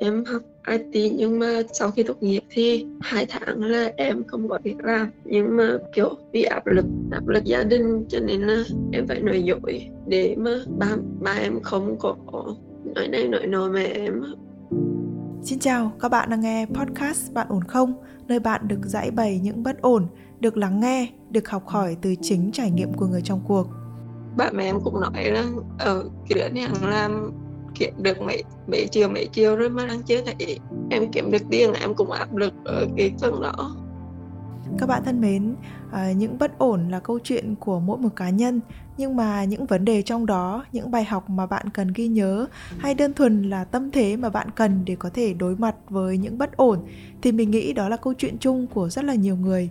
em học IT nhưng mà sau khi tốt nghiệp thì hai tháng là em không có việc làm nhưng mà kiểu vì áp lực áp lực gia đình cho nên là em phải nói dối để mà ba ba em không có nói này nói nọ mẹ em Xin chào, các bạn đang nghe podcast Bạn ổn không? Nơi bạn được giải bày những bất ổn, được lắng nghe, được học hỏi từ chính trải nghiệm của người trong cuộc. Bạn mẹ em cũng nói là ở cái đứa này làm kiếm được mấy mấy triệu mấy triệu rồi mà đang chưa thấy em kiếm được tiền, em cũng áp lực ở cái phần đó. Các bạn thân mến ờ, những bất ổn là câu chuyện của mỗi một cá nhân. Nhưng mà những vấn đề trong đó, những bài học mà bạn cần ghi nhớ, hay đơn thuần là tâm thế mà bạn cần để có thể đối mặt với những bất ổn, thì mình nghĩ đó là câu chuyện chung của rất là nhiều người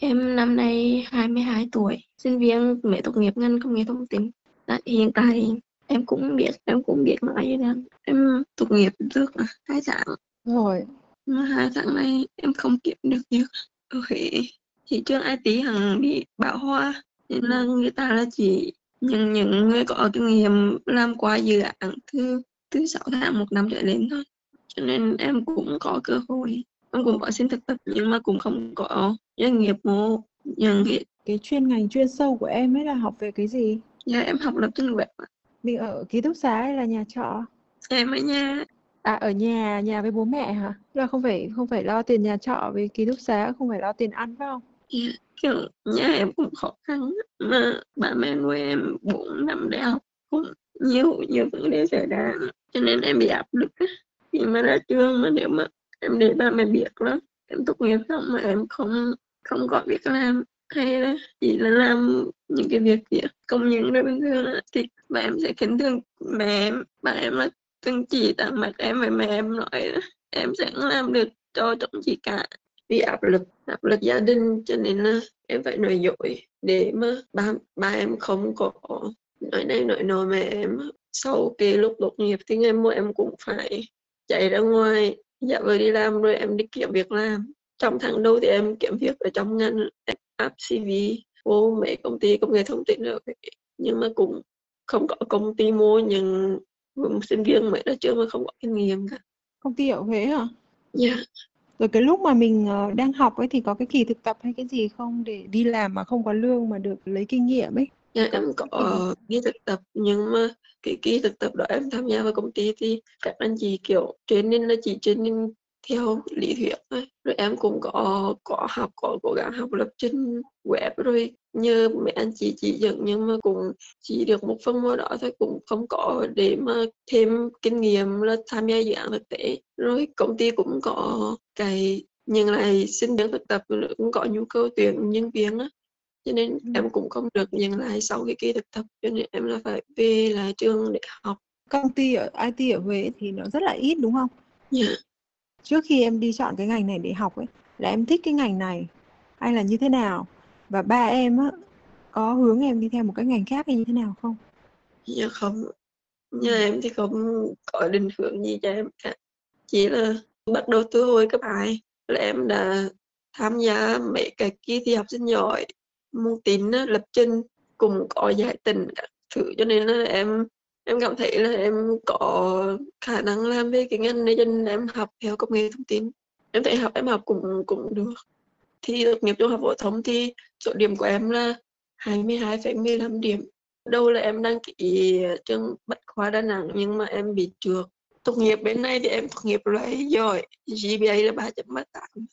Em năm nay 22 tuổi, sinh viên mới tốt nghiệp ngành công nghệ thông tin. hiện tại em cũng biết, em cũng biết nói với em. Em tốt nghiệp được hai tháng. Rồi, mà hai tháng này em không kiếm được việc ở Huế thị trường IT hằng bị bão hòa nên là người ta là chỉ những những người có kinh nghiệm làm qua dự án từ từ 6 tháng một năm trở lên thôi cho nên em cũng có cơ hội em cũng có xin thực tập nhưng mà cũng không có doanh nghiệp mô nhận việc cái chuyên ngành chuyên sâu của em ấy là học về cái gì? Dạ em học lập trình web mình ở ký túc xá hay là nhà trọ? Em ở nhà. À, ở nhà nhà với bố mẹ hả? là không phải không phải lo tiền nhà trọ với ký túc xá, không phải lo tiền ăn phải không? Dạ, kiểu nhà em cũng khó khăn mà ba mẹ nuôi em 4 năm đại học cũng nhiều nhiều vấn đề xảy ra cho nên em bị áp lực khi mà ra trường mà nếu mà em để ba mẹ biết đó. Em tốt nghiệp xong mà em không không có việc làm hay là chỉ là làm những cái việc gì công nhận đó bình thường thì ba em sẽ khinh thương mẹ em. Ba em là từng chỉ tặng mặt em về mẹ em nói em sẽ làm được cho chồng chị cả. Vì áp lực áp lực gia đình cho nên là em phải nói dối để mà ba ba em không có nói này nói nọ mẹ em. Sau cái lúc tốt nghiệp thì ngày mua em cũng phải chạy ra ngoài dạ vừa đi làm rồi em đi kiếm việc làm trong tháng đầu thì em kiếm việc ở trong ngành áp CV vô mấy công ty công nghệ thông tin rồi nhưng mà cũng không có công ty mua nhưng sinh viên mới ra trường mà không có kinh nghiệm cả công ty ở Huế hả? Dạ. Yeah. Rồi cái lúc mà mình ờ, đang học ấy thì có cái kỳ thực tập hay cái gì không để đi làm mà không có lương mà được lấy kinh nghiệm ấy? Dạ em có đi thực tập nhưng mà cái kỳ thực tập đó em tham gia vào công ty thì các anh chị kiểu training là chỉ training theo lý thuyết thôi. Rồi em cũng có có học có cố gắng học lập trình web rồi nhờ mấy anh chị chỉ dẫn nhưng mà cũng chỉ được một phần môn đó thôi cũng không có để mà thêm kinh nghiệm là tham gia dự án thực tế. Rồi công ty cũng có cái nhưng lại sinh viên thực tập cũng có nhu cầu tuyển nhân viên á cho nên ừ. em cũng không được nhận lại sau cái kỳ thực tập cho nên em là phải về lại trường để học công ty ở IT ở Huế thì nó rất là ít đúng không? Yeah. Dạ. Trước khi em đi chọn cái ngành này để học ấy là em thích cái ngành này hay là như thế nào? Và ba em á có hướng em đi theo một cái ngành khác hay như thế nào không? Dạ không. Nhà em thì không có định hướng gì cho em cả. Chỉ là bắt đầu từ hồi cấp 2 là em đã tham gia mấy cái kỳ thi học sinh giỏi môn tín lập trình cùng có giải tình các thứ cho nên là em em cảm thấy là em có khả năng làm về cái ngành này cho nên em học theo công nghệ thông tin. Em thấy học em học cũng cũng được. Thi tốt nghiệp trung học phổ thông thì số điểm của em là 22,15 điểm. Đâu là em đăng ký trường bách khoa đà nẵng nhưng mà em bị trượt. Tốt nghiệp bên này thì em tốt nghiệp loại giỏi GPA là 3.38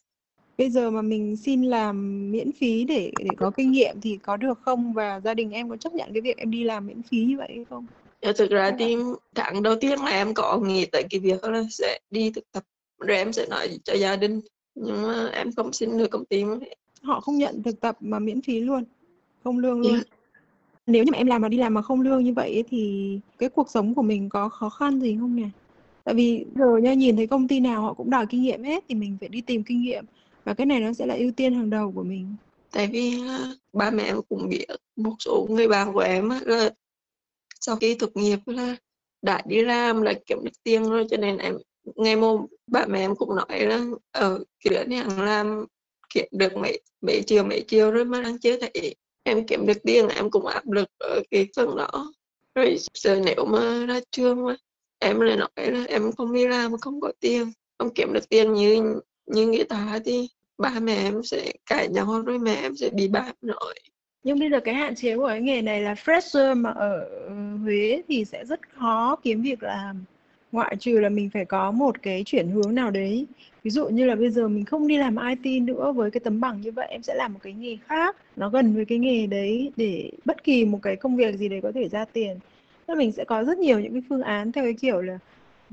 bây giờ mà mình xin làm miễn phí để để có kinh nghiệm thì có được không? Và gia đình em có chấp nhận cái việc em đi làm miễn phí như vậy hay không? Dạ, thực ra thì tháng đầu tiên là em có nghĩ tới cái việc là sẽ đi thực tập rồi em sẽ nói cho gia đình. Nhưng mà em không xin được công ty họ không nhận thực tập mà miễn phí luôn không lương luôn. Yeah. nếu như mà em làm mà đi làm mà không lương như vậy thì cái cuộc sống của mình có khó khăn gì không nhỉ? Tại vì giờ nha nhìn thấy công ty nào họ cũng đòi kinh nghiệm hết thì mình phải đi tìm kinh nghiệm và cái này nó sẽ là ưu tiên hàng đầu của mình. Tại vì ờ, ba mẹ em cũng biết một số người bạn của em là sau khi tốt nghiệp là đã đi làm là kiếm được tiền rồi cho nên em ngày mô ba mẹ em cũng nói là ở ờ, cái đứa này làm kiếm được mấy mấy chiều mấy chiều rồi mà đang chưa thấy em kiếm được tiền em cũng áp lực ở cái phần đó. Rồi giờ nếu mà ra trường mà em lại nói là em không đi làm không có tiền không kiếm được tiền như nhưng nghĩ ta thì ba mẹ em sẽ cãi nhau với mẹ em sẽ bị bám rồi. Nhưng bây giờ cái hạn chế của cái nghề này là fresher mà ở Huế thì sẽ rất khó kiếm việc làm. Ngoại trừ là mình phải có một cái chuyển hướng nào đấy. Ví dụ như là bây giờ mình không đi làm IT nữa với cái tấm bằng như vậy, em sẽ làm một cái nghề khác. Nó gần với cái nghề đấy để bất kỳ một cái công việc gì đấy có thể ra tiền. Nên mình sẽ có rất nhiều những cái phương án theo cái kiểu là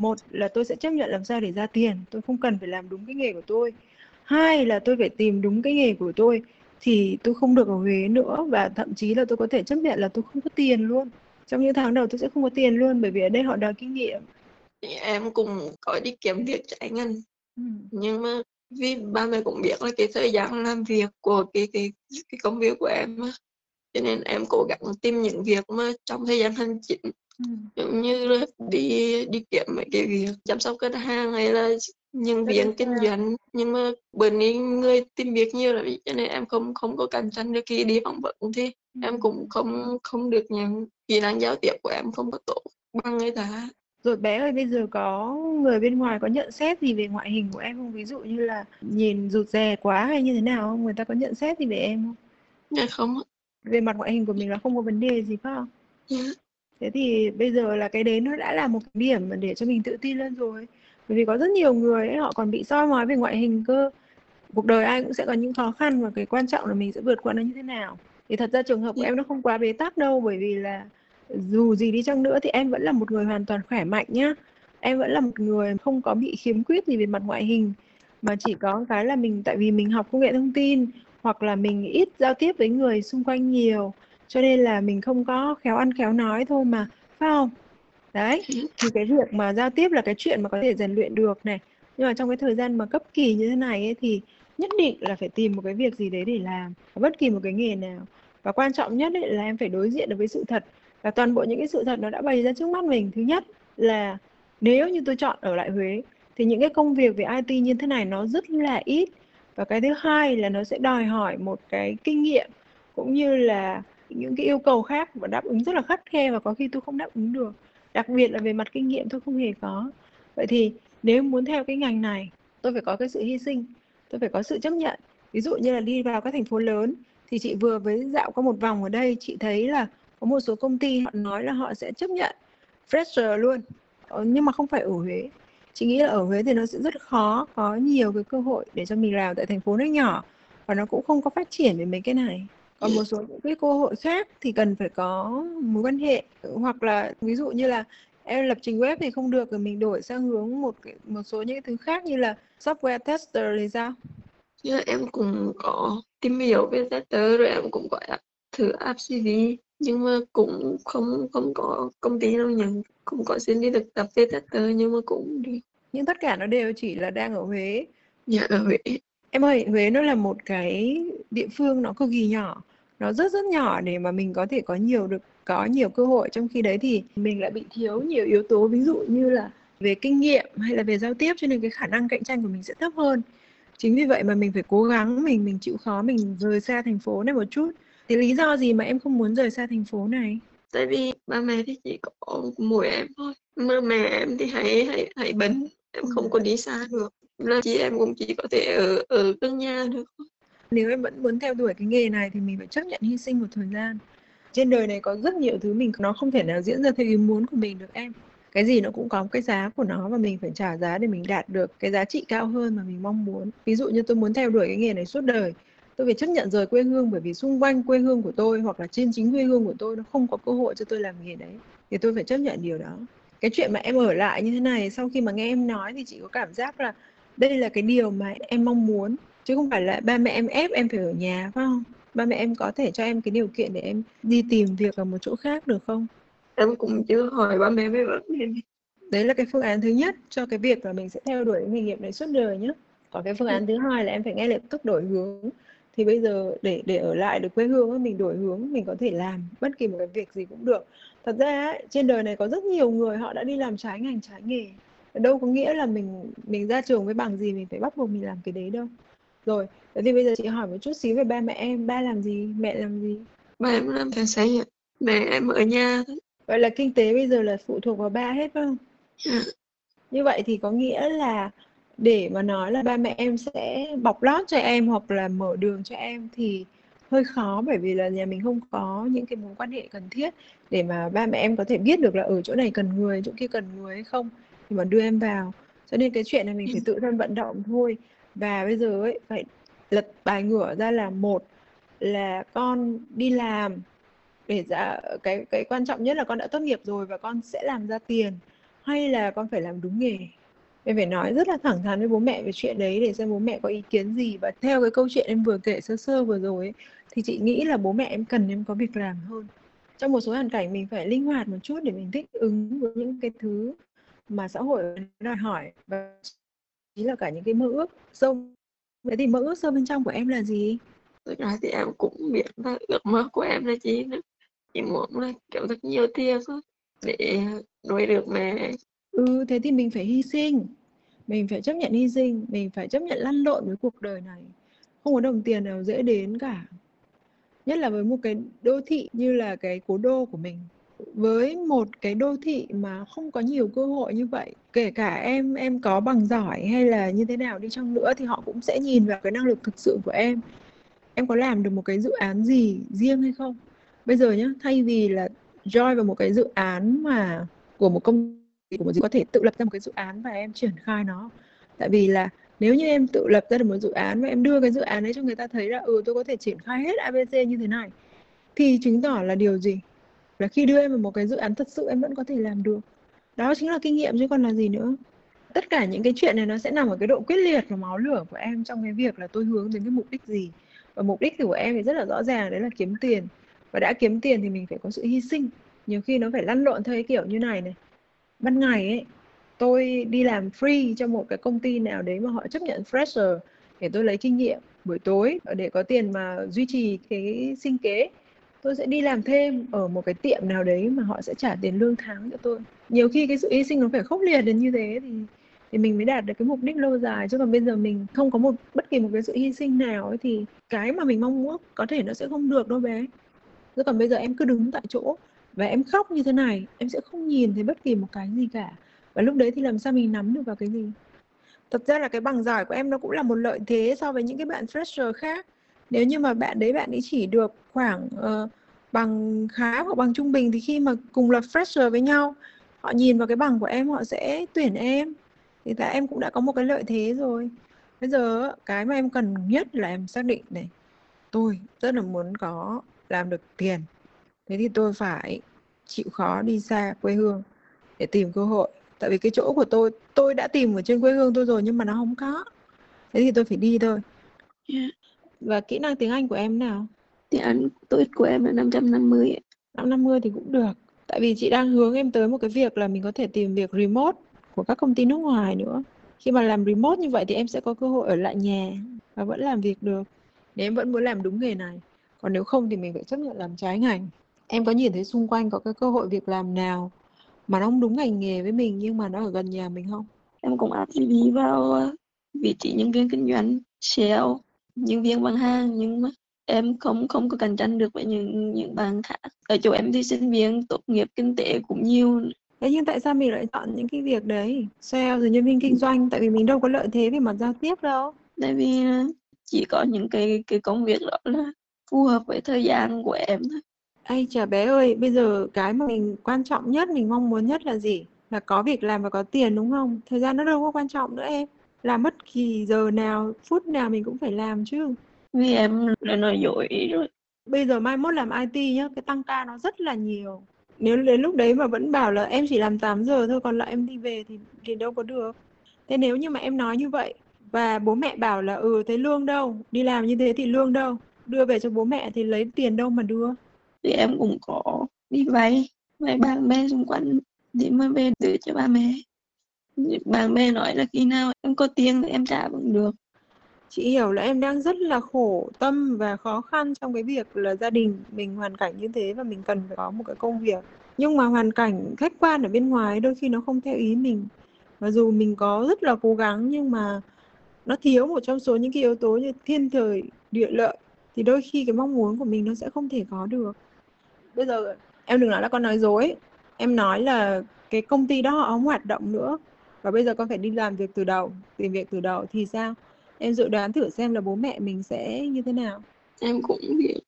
một là tôi sẽ chấp nhận làm sao để ra tiền tôi không cần phải làm đúng cái nghề của tôi. Hai là tôi phải tìm đúng cái nghề của tôi thì tôi không được ở Huế nữa và thậm chí là tôi có thể chấp nhận là tôi không có tiền luôn. Trong những tháng đầu tôi sẽ không có tiền luôn bởi vì ở đây họ đòi kinh nghiệm. Em cũng có đi kiếm việc trái ngân. Ừ. nhưng mà vì ba mẹ cũng biết là cái thời gian làm việc của cái cái cái công việc của em cho nên em cố gắng tìm những việc mà trong thời gian hành chính ừ. giống như là đi đi kiếm mấy cái việc chăm sóc khách hàng hay là nhân viên kinh doanh. Nhưng mà bởi vì người tìm việc nhiều là cho nên em không không có cạnh tranh được khi đi phỏng vấn thì ừ. em cũng không không được nhận kỹ năng giao tiếp của em không có tốt bằng người ta. Rồi bé ơi bây giờ có người bên ngoài có nhận xét gì về ngoại hình của em không? Ví dụ như là nhìn rụt rè quá hay như thế nào không? Người ta có nhận xét gì về em không? Dạ không về mặt ngoại hình của mình là không có vấn đề gì phải không? Dạ. Thế thì bây giờ là cái đấy nó đã là một điểm mà để cho mình tự tin lên rồi. Bởi vì có rất nhiều người ấy, họ còn bị soi mói về ngoại hình cơ. Cuộc đời ai cũng sẽ có những khó khăn và cái quan trọng là mình sẽ vượt qua nó như thế nào. Thì thật ra trường hợp của em nó không quá bế tắc đâu bởi vì là dù gì đi chăng nữa thì em vẫn là một người hoàn toàn khỏe mạnh nhá. Em vẫn là một người không có bị khiếm khuyết gì về mặt ngoại hình. Mà chỉ có cái là mình tại vì mình học công nghệ thông tin hoặc là mình ít giao tiếp với người xung quanh nhiều cho nên là mình không có khéo ăn khéo nói thôi mà phải không? Đấy thì cái việc mà giao tiếp là cái chuyện mà có thể rèn luyện được này. Nhưng mà trong cái thời gian mà cấp kỳ như thế này ấy, thì nhất định là phải tìm một cái việc gì đấy để làm bất kỳ một cái nghề nào. Và quan trọng nhất ấy là em phải đối diện được với sự thật. Và toàn bộ những cái sự thật nó đã bày ra trước mắt mình. Thứ nhất là nếu như tôi chọn ở lại Huế thì những cái công việc về IT như thế này nó rất là ít. Và cái thứ hai là nó sẽ đòi hỏi một cái kinh nghiệm cũng như là những cái yêu cầu khác và đáp ứng rất là khắt khe và có khi tôi không đáp ứng được. Đặc biệt là về mặt kinh nghiệm tôi không hề có. Vậy thì nếu muốn theo cái ngành này, tôi phải có cái sự hy sinh, tôi phải có sự chấp nhận. Ví dụ như là đi vào các thành phố lớn thì chị vừa với dạo có một vòng ở đây, chị thấy là có một số công ty họ nói là họ sẽ chấp nhận fresher luôn. Ờ, nhưng mà không phải ở Huế. Chị nghĩ là ở Huế thì nó sẽ rất khó có nhiều cái cơ hội để cho mình làm tại thành phố nó nhỏ và nó cũng không có phát triển về mấy cái này còn một số những cái cơ hội khác thì cần phải có mối quan hệ. Hoặc là ví dụ như là em lập trình web thì không được rồi mình đổi sang hướng một một số những thứ khác như là software tester thì sao? Chứ em cũng có tìm hiểu về tester rồi em cũng gọi là thử app CV nhưng mà cũng không không có công ty nào nhận cũng có xin đi thực tập về tester nhưng mà cũng đi. Nhưng tất cả nó đều chỉ là đang ở Huế. Dạ ở Huế. Em ơi Huế nó là một cái địa phương nó cực kỳ nhỏ nó rất rất nhỏ để mà mình có thể có nhiều được có nhiều cơ hội. Trong khi đấy thì mình lại bị thiếu nhiều yếu tố ví dụ như là về kinh nghiệm hay là về giao tiếp cho nên cái khả năng cạnh tranh của mình sẽ thấp hơn. Chính vì vậy mà mình phải cố gắng mình mình chịu khó mình rời xa thành phố này một chút. Thì lý do gì mà em không muốn rời xa thành phố này? Tại vì ba mẹ thì chỉ có mỗi em thôi. Mà mẹ em thì hay hay hay bệnh em không có đi xa được. Là chị em cũng chỉ có thể ở ở gần nhà được nếu em vẫn muốn theo đuổi cái nghề này thì mình phải chấp nhận hy sinh một thời gian. Trên đời này có rất nhiều thứ mình nó không thể nào diễn ra theo ý muốn của mình được em. Cái gì nó cũng có cái giá của nó và mình phải trả giá để mình đạt được cái giá trị cao hơn mà mình mong muốn. Ví dụ như tôi muốn theo đuổi cái nghề này suốt đời, tôi phải chấp nhận rời quê hương bởi vì xung quanh quê hương của tôi hoặc là trên chính quê hương của tôi nó không có cơ hội cho tôi làm nghề đấy, thì tôi phải chấp nhận điều đó. Cái chuyện mà em ở lại như thế này, sau khi mà nghe em nói thì chị có cảm giác là đây là cái điều mà em mong muốn chứ không phải là ba mẹ em ép em phải ở nhà phải không? Ba mẹ em có thể cho em cái điều kiện để em đi tìm việc ở một chỗ khác được không? Em cũng chưa hỏi ba mẹ vấn đề này. Đấy là cái phương án thứ nhất cho cái việc là mình sẽ theo đuổi cái nghề nghiệp này suốt đời nhé còn cái phương án thứ hai là em phải ngay lập tức đổi hướng. Thì bây giờ để để ở lại được quê hương mình đổi hướng mình có thể làm bất kỳ một cái việc gì cũng được. Thật ra trên đời này có rất nhiều người họ đã đi làm trái ngành trái nghề. Đâu có nghĩa là mình mình ra trường với bằng gì mình phải bắt buộc mình làm cái đấy đâu rồi thế thì bây giờ chị hỏi một chút xíu về ba mẹ em. Ba làm gì? Mẹ làm gì? Ba em làm thợ xây ạ mẹ em ở nhà vậy là kinh tế bây giờ là phụ thuộc vào ba hết không? Dạ. như vậy thì có nghĩa là để mà nói là ba mẹ em sẽ bọc lót cho em hoặc là mở đường cho em thì hơi khó bởi vì là nhà mình không có những cái mối quan hệ cần thiết để mà ba mẹ em có thể biết được là ở chỗ này cần người chỗ kia cần người hay không. Thì mà đưa em vào. Cho nên cái chuyện này mình phải tự thân vận động thôi và bây giờ ấy phải lật bài ngửa ra là một là con đi làm. Để ra cái cái quan trọng nhất là con đã tốt nghiệp rồi và con sẽ làm ra tiền hay là con phải làm đúng nghề? Em phải nói rất là thẳng thắn với bố mẹ về chuyện đấy để xem bố mẹ có ý kiến gì. Và theo cái câu chuyện em vừa kể sơ sơ vừa rồi ấy, thì chị nghĩ là bố mẹ em cần em có việc làm hơn. Trong một số hoàn cảnh mình phải linh hoạt một chút để mình thích ứng với những cái thứ mà xã hội đòi hỏi. Và là cả những cái mơ ước sâu. Vậy thì mơ ước sâu bên trong của em là gì? Thực ra thì em cũng biết là ước mơ của em là gì nữa. Chỉ muốn là kiểu thật nhiều tiền thôi để nuôi được mẹ. Ừ thế thì mình phải hy sinh. Mình phải chấp nhận hy sinh mình phải chấp nhận lăn lộn với cuộc đời này. Không có đồng tiền nào dễ đến cả. Nhất là với một cái đô thị như là cái cố đô của mình với một cái đô thị mà không có nhiều cơ hội như vậy, kể cả em em có bằng giỏi hay là như thế nào đi chăng nữa thì họ cũng sẽ nhìn vào cái năng lực thực sự của em. Em có làm được một cái dự án gì riêng hay không? Bây giờ nhá, thay vì là join vào một cái dự án mà của một công ty, của một gì có thể tự lập ra một cái dự án và em triển khai nó. Tại vì là nếu như em tự lập ra được một dự án và em đưa cái dự án đấy cho người ta thấy là ừ tôi có thể triển khai hết abc như thế này, thì chứng tỏ là điều gì? Là khi đưa em vào một cái dự án thật sự em vẫn có thể làm được. Đó chính là kinh nghiệm chứ còn là gì nữa. Tất cả những cái chuyện này nó sẽ nằm ở cái độ quyết liệt và máu lửa của em trong cái việc là tôi hướng đến cái mục đích gì. Và mục đích của em thì rất là rõ ràng, đấy là kiếm tiền. Và đã kiếm tiền thì mình phải có sự hy sinh. Nhiều khi nó phải lăn lộn theo cái kiểu như này này. Ban ngày ấy, tôi đi làm free cho một cái công ty nào đấy mà họ chấp nhận fresher để tôi lấy kinh nghiệm buổi tối để có tiền mà duy trì cái sinh kế tôi sẽ đi làm thêm ở một cái tiệm nào đấy mà họ sẽ trả tiền lương tháng cho tôi. Nhiều khi cái sự hy sinh nó phải khốc liệt đến như thế thì thì mình mới đạt được cái mục đích lâu dài. Chứ còn bây giờ mình không có một, bất kỳ một cái sự hy sinh nào ấy, thì cái mà mình mong muốn có thể nó sẽ không được đâu bé. Chứ còn bây giờ em cứ đứng tại chỗ và em khóc như thế này, em sẽ không nhìn thấy bất kỳ một cái gì cả. Và lúc đấy thì làm sao mình nắm được vào cái gì? Thật ra là cái bằng giỏi của em nó cũng là một lợi thế so với những cái bạn fresher khác nếu như mà bạn đấy bạn ấy chỉ được khoảng uh, bằng khá hoặc bằng trung bình thì khi mà cùng là fresher với nhau họ nhìn vào cái bằng của em họ sẽ tuyển em. Thì tại em cũng đã có một cái lợi thế rồi. Bây giờ cái mà em cần nhất là em xác định này tôi rất là muốn có làm được tiền. Thế thì tôi phải chịu khó đi xa quê hương để tìm cơ hội. Tại vì cái chỗ của tôi tôi đã tìm ở trên quê hương tôi rồi nhưng mà nó không có. Thế thì tôi phải đi thôi. Yeah và kỹ năng tiếng Anh của em nào? Tiếng Anh tôi của em là 550 ạ. 550 thì cũng được. Tại vì chị đang hướng em tới một cái việc là mình có thể tìm việc remote của các công ty nước ngoài nữa. Khi mà làm remote như vậy thì em sẽ có cơ hội ở lại nhà và vẫn làm việc được. Nếu em vẫn muốn làm đúng nghề này. Còn nếu không thì mình phải chấp nhận làm trái ngành. Em có nhìn thấy xung quanh có cái cơ hội việc làm nào mà nó không đúng ngành nghề với mình nhưng mà nó ở gần nhà mình không? Em cũng áp CV vào ờ, vị trí nhân viên kinh doanh sale nhân viên bán hàng nhưng mà em không không có cạnh tranh được với những những bạn khác ở chỗ em thì sinh viên tốt nghiệp kinh tế cũng nhiều Thế nhưng tại sao mình lại chọn những cái việc đấy sale rồi nhân viên kinh doanh tại vì mình đâu có lợi thế về mặt giao tiếp đâu tại vì chỉ có những cái cái công việc đó là phù hợp với thời gian của em thôi Ây chà bé ơi, bây giờ cái mà mình quan trọng nhất, mình mong muốn nhất là gì? Là có việc làm và có tiền đúng không? Thời gian nó đâu có quan trọng nữa em. Làm bất kỳ giờ nào, phút nào mình cũng phải làm chứ. vì em là nói dối rồi Bây giờ mai mốt làm IT nhá, cái tăng ca nó rất là nhiều. Nếu đến lúc đấy mà vẫn bảo là em chỉ làm 8 giờ thôi, còn lại em đi về thì thì đâu có được. Thế nếu như mà em nói như vậy và bố mẹ bảo là ừ thế lương đâu, đi làm như thế thì lương đâu, đưa về cho bố mẹ thì lấy tiền đâu mà đưa. thì em cũng có đi vay vay bạn bè xung quanh thì mới về đưa cho ba mẹ bạn bè nói là khi nào em có tiền thì em trả vẫn được. Chị hiểu là em đang rất là khổ tâm và khó khăn trong cái việc là gia đình mình hoàn cảnh như thế và mình cần phải có một cái công việc. Nhưng mà hoàn cảnh khách quan ở bên ngoài đôi khi nó không theo ý mình. Và dù mình có rất là cố gắng nhưng mà nó thiếu một trong số những cái yếu tố như thiên thời, địa lợi thì đôi khi cái mong muốn của mình nó sẽ không thể có được. Bây giờ em đừng nói là con nói dối. Em nói là cái công ty đó họ không hoạt động nữa và bây giờ con phải đi làm việc từ đầu. Tìm việc từ đầu thì sao? Em dự đoán thử xem là bố mẹ mình sẽ như thế nào. Em cũng biết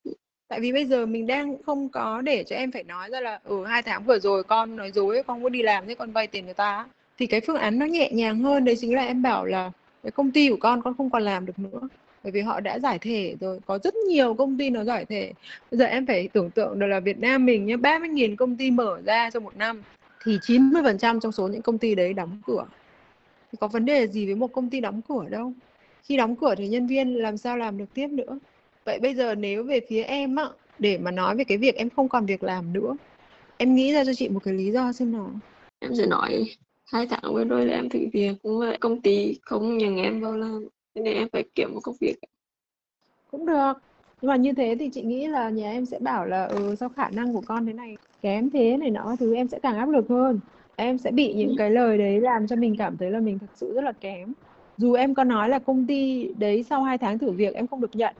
tại vì bây giờ mình đang không có để cho em phải nói ra là ừ hai tháng vừa rồi con nói dối con có đi làm thế con vay tiền người ta thì cái phương án nó nhẹ nhàng hơn. Đấy chính là em bảo là cái công ty của con con không còn làm được nữa. Bởi vì họ đã giải thể rồi. Có rất nhiều công ty nó giải thể. Bây giờ em phải tưởng tượng được là Việt Nam mình nhé 30.000 công ty mở ra trong một năm thì 90% trong số những công ty đấy đóng cửa. Thì có vấn đề gì với một công ty đóng cửa đâu? Khi đóng cửa thì nhân viên làm sao làm được tiếp nữa? Vậy bây giờ nếu về phía em á để mà nói về cái việc em không còn việc làm nữa em nghĩ ra cho chị một cái lý do xem nào. Em sẽ nói hai tháng vừa rồi là em thử việc cũng vậy công ty không nhận em vào làm nên em phải kiếm một công việc. Cũng được nhưng mà như thế thì chị nghĩ là nhà em sẽ bảo là ừ sao khả năng của con thế này kém thế này nọ thứ em sẽ càng áp lực hơn. Em sẽ bị những cái lời đấy làm cho mình cảm thấy là mình thật sự rất là kém. Dù em có nói là công ty đấy sau 2 tháng thử việc em không được nhận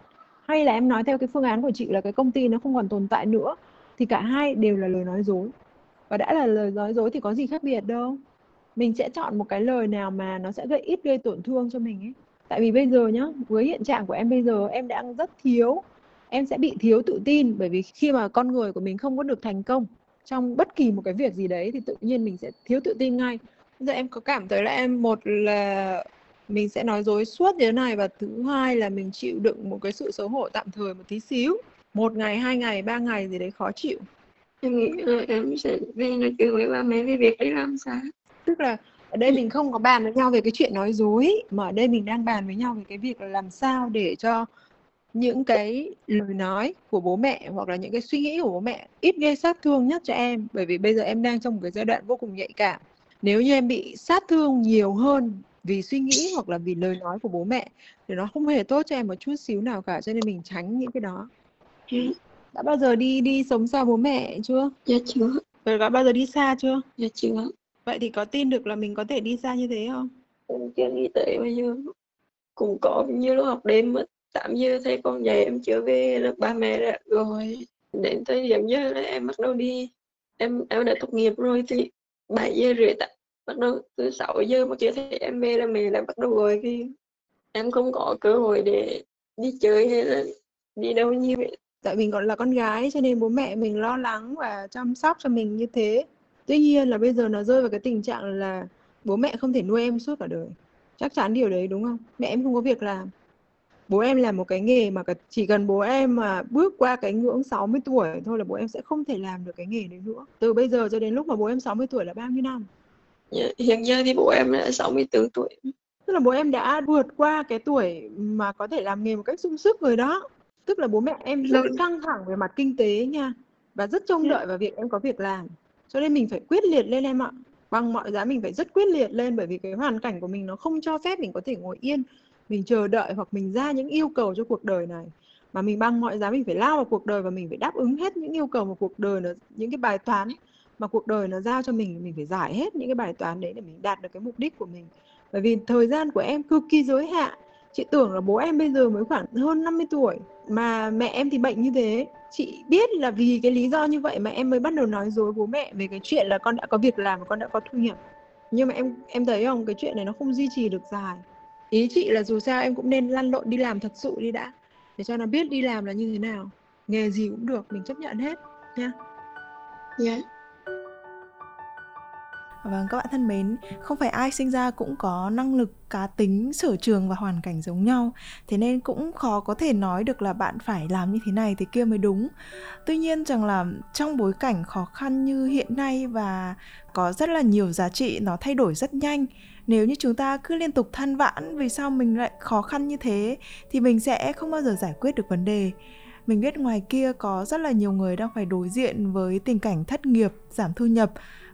hay là em nói theo cái phương án của chị là cái công ty nó không còn tồn tại nữa thì cả hai đều là lời nói dối. Và đã là lời nói dối thì có gì khác biệt đâu. Mình sẽ chọn một cái lời nào mà nó sẽ gây ít gây tổn thương cho mình ấy. Tại vì bây giờ nhá với hiện trạng của em bây giờ em đang rất thiếu em sẽ bị thiếu tự tin bởi vì khi mà con người của mình không có được thành công trong bất kỳ một cái việc gì đấy thì tự nhiên mình sẽ thiếu tự tin ngay. Bây giờ em có cảm thấy là em một là mình sẽ nói dối suốt như thế này và thứ hai là mình chịu đựng một cái sự xấu hổ tạm thời một tí xíu một ngày hai ngày ba ngày gì đấy khó chịu. Em nghĩ là em sẽ về nói chuyện với ba mẹ về việc đi làm sao? Tức là ở đây mình không có bàn với nhau về cái chuyện nói dối mà ở đây mình đang bàn với nhau về cái việc là làm sao để cho những cái lời nói của bố mẹ hoặc là những cái suy nghĩ của bố mẹ ít gây sát thương nhất cho em. Bởi vì bây giờ em đang trong một cái giai đoạn vô cùng nhạy cảm. Nếu như em bị sát thương nhiều hơn vì suy nghĩ hoặc là vì lời nói của bố mẹ thì nó không hề tốt cho em một chút xíu nào cả cho nên mình tránh những cái đó. Ừ. đã bao giờ đi đi sống xa bố mẹ chưa? Dạ chưa. Rồi đã bao giờ đi xa chưa? Dạ chưa. Vậy thì có tin được là mình có thể đi xa như thế không? Em chưa nghĩ tới bây giờ. Cũng có như lúc học đêm mất 8 giờ thấy con dậy em chưa về là ba mẹ đã rồi. Đến thời điểm giờ là em bắt đầu đi. Em em đã tốt nghiệp rồi thì 7 giờ rưỡi tạ bắt đầu từ 6 giờ mà chưa thấy em về là mẹ lại bắt đầu gọi thì em không có cơ hội để đi chơi hay là đi đâu như vậy tại mình còn là con gái cho nên bố mẹ mình lo lắng và chăm sóc cho mình như thế. Tuy nhiên là bây giờ nó rơi vào cái tình trạng là bố mẹ không thể nuôi em suốt cả đời. Chắc chắn điều đấy đúng không? Mẹ em không có việc làm bố em làm một cái nghề mà chỉ cần bố em mà bước qua cái ngưỡng 60 tuổi thôi là bố em sẽ không thể làm được cái nghề đấy nữa. Từ bây giờ cho đến lúc mà bố em 60 tuổi là bao nhiêu năm? Dạ, hiện giờ thì bố em đã 64 tuổi. Tức là bố em đã vượt qua cái tuổi mà có thể làm nghề một cách sung sức rồi đó. Tức là bố mẹ em rất căng thẳng về mặt kinh tế nha và rất trông đợi vào việc em có việc làm. Cho nên mình phải quyết liệt lên em ạ. Bằng mọi giá mình phải rất quyết liệt lên bởi vì cái hoàn cảnh của mình nó không cho phép mình có thể ngồi yên mình chờ đợi hoặc mình ra những yêu cầu cho cuộc đời này. Mà mình bằng mọi giá mình phải lao vào cuộc đời và mình phải đáp ứng hết những yêu cầu mà cuộc đời nó, những cái bài toán mà cuộc đời nó giao cho mình mình phải giải hết những cái bài toán đấy để mình đạt được cái mục đích của mình. Bởi vì thời gian của em cực kỳ giới hạn. Chị tưởng là bố em bây giờ mới khoảng hơn 50 tuổi, mà mẹ em thì bệnh như thế. Chị biết là vì cái lý do như vậy mà em mới bắt đầu nói dối bố mẹ về cái chuyện là con đã có việc làm và con đã có thu nhập. Nhưng mà em em thấy không? Cái chuyện này nó không duy trì được dài ý chị là dù sao em cũng nên lăn lộn đi làm thật sự đi đã, để cho nó biết đi làm là như thế nào nghề gì cũng được, mình chấp nhận hết, nha dạ yeah. Vâng các bạn thân mến, không phải ai sinh ra cũng có năng lực, cá tính, sở trường và hoàn cảnh giống nhau. Thế nên cũng khó có thể nói được là bạn phải làm như thế này thế kia mới đúng. Tuy nhiên rằng là trong bối cảnh khó khăn như hiện nay và có rất là nhiều giá trị nó thay đổi rất nhanh nếu như chúng ta cứ liên tục than vãn vì sao mình lại khó khăn như thế thì mình sẽ không bao giờ giải quyết được vấn đề. Mình biết ngoài kia có rất là nhiều người đang phải đối diện với tình cảnh thất nghiệp giảm thu nhập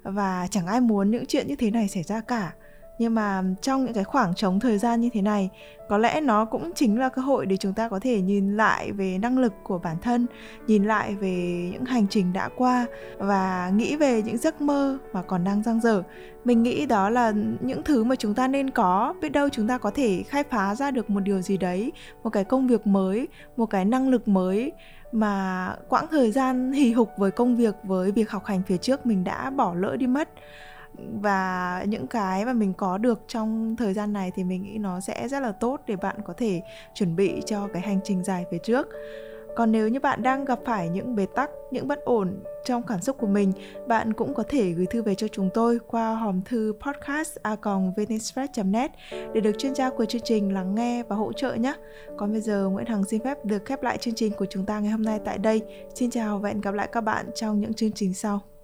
và chẳng ai muốn những chuyện như thế này xảy ra cả. Nhưng mà trong những cái khoảng trống thời gian như thế này, có lẽ nó cũng chính là cơ hội để chúng ta có thể nhìn lại về năng lực của bản thân, nhìn lại về những hành trình đã qua và nghĩ về những giấc mơ mà còn đang dang dở. Mình nghĩ đó là những thứ mà chúng ta nên có, biết đâu chúng ta có thể khai phá ra được một điều gì đấy, một cái công việc mới, một cái năng lực mới mà quãng thời gian hì hục với công việc, với việc học hành phía trước mình đã bỏ lỡ đi mất. Và những cái mà mình có được trong thời gian này thì mình nghĩ nó sẽ rất là tốt để bạn có thể chuẩn bị cho cái hành trình dài phía trước còn nếu như bạn đang gặp phải những bế tắc, những bất ổn trong cảm xúc của mình, bạn cũng có thể gửi thư về cho chúng tôi qua hòm thư podcast a net để được chuyên gia của chương trình lắng nghe và hỗ trợ nhé. Còn bây giờ, nguyễn hằng xin phép được khép lại chương trình của chúng ta ngày hôm nay tại đây. Xin chào và hẹn gặp lại các bạn trong những chương trình sau.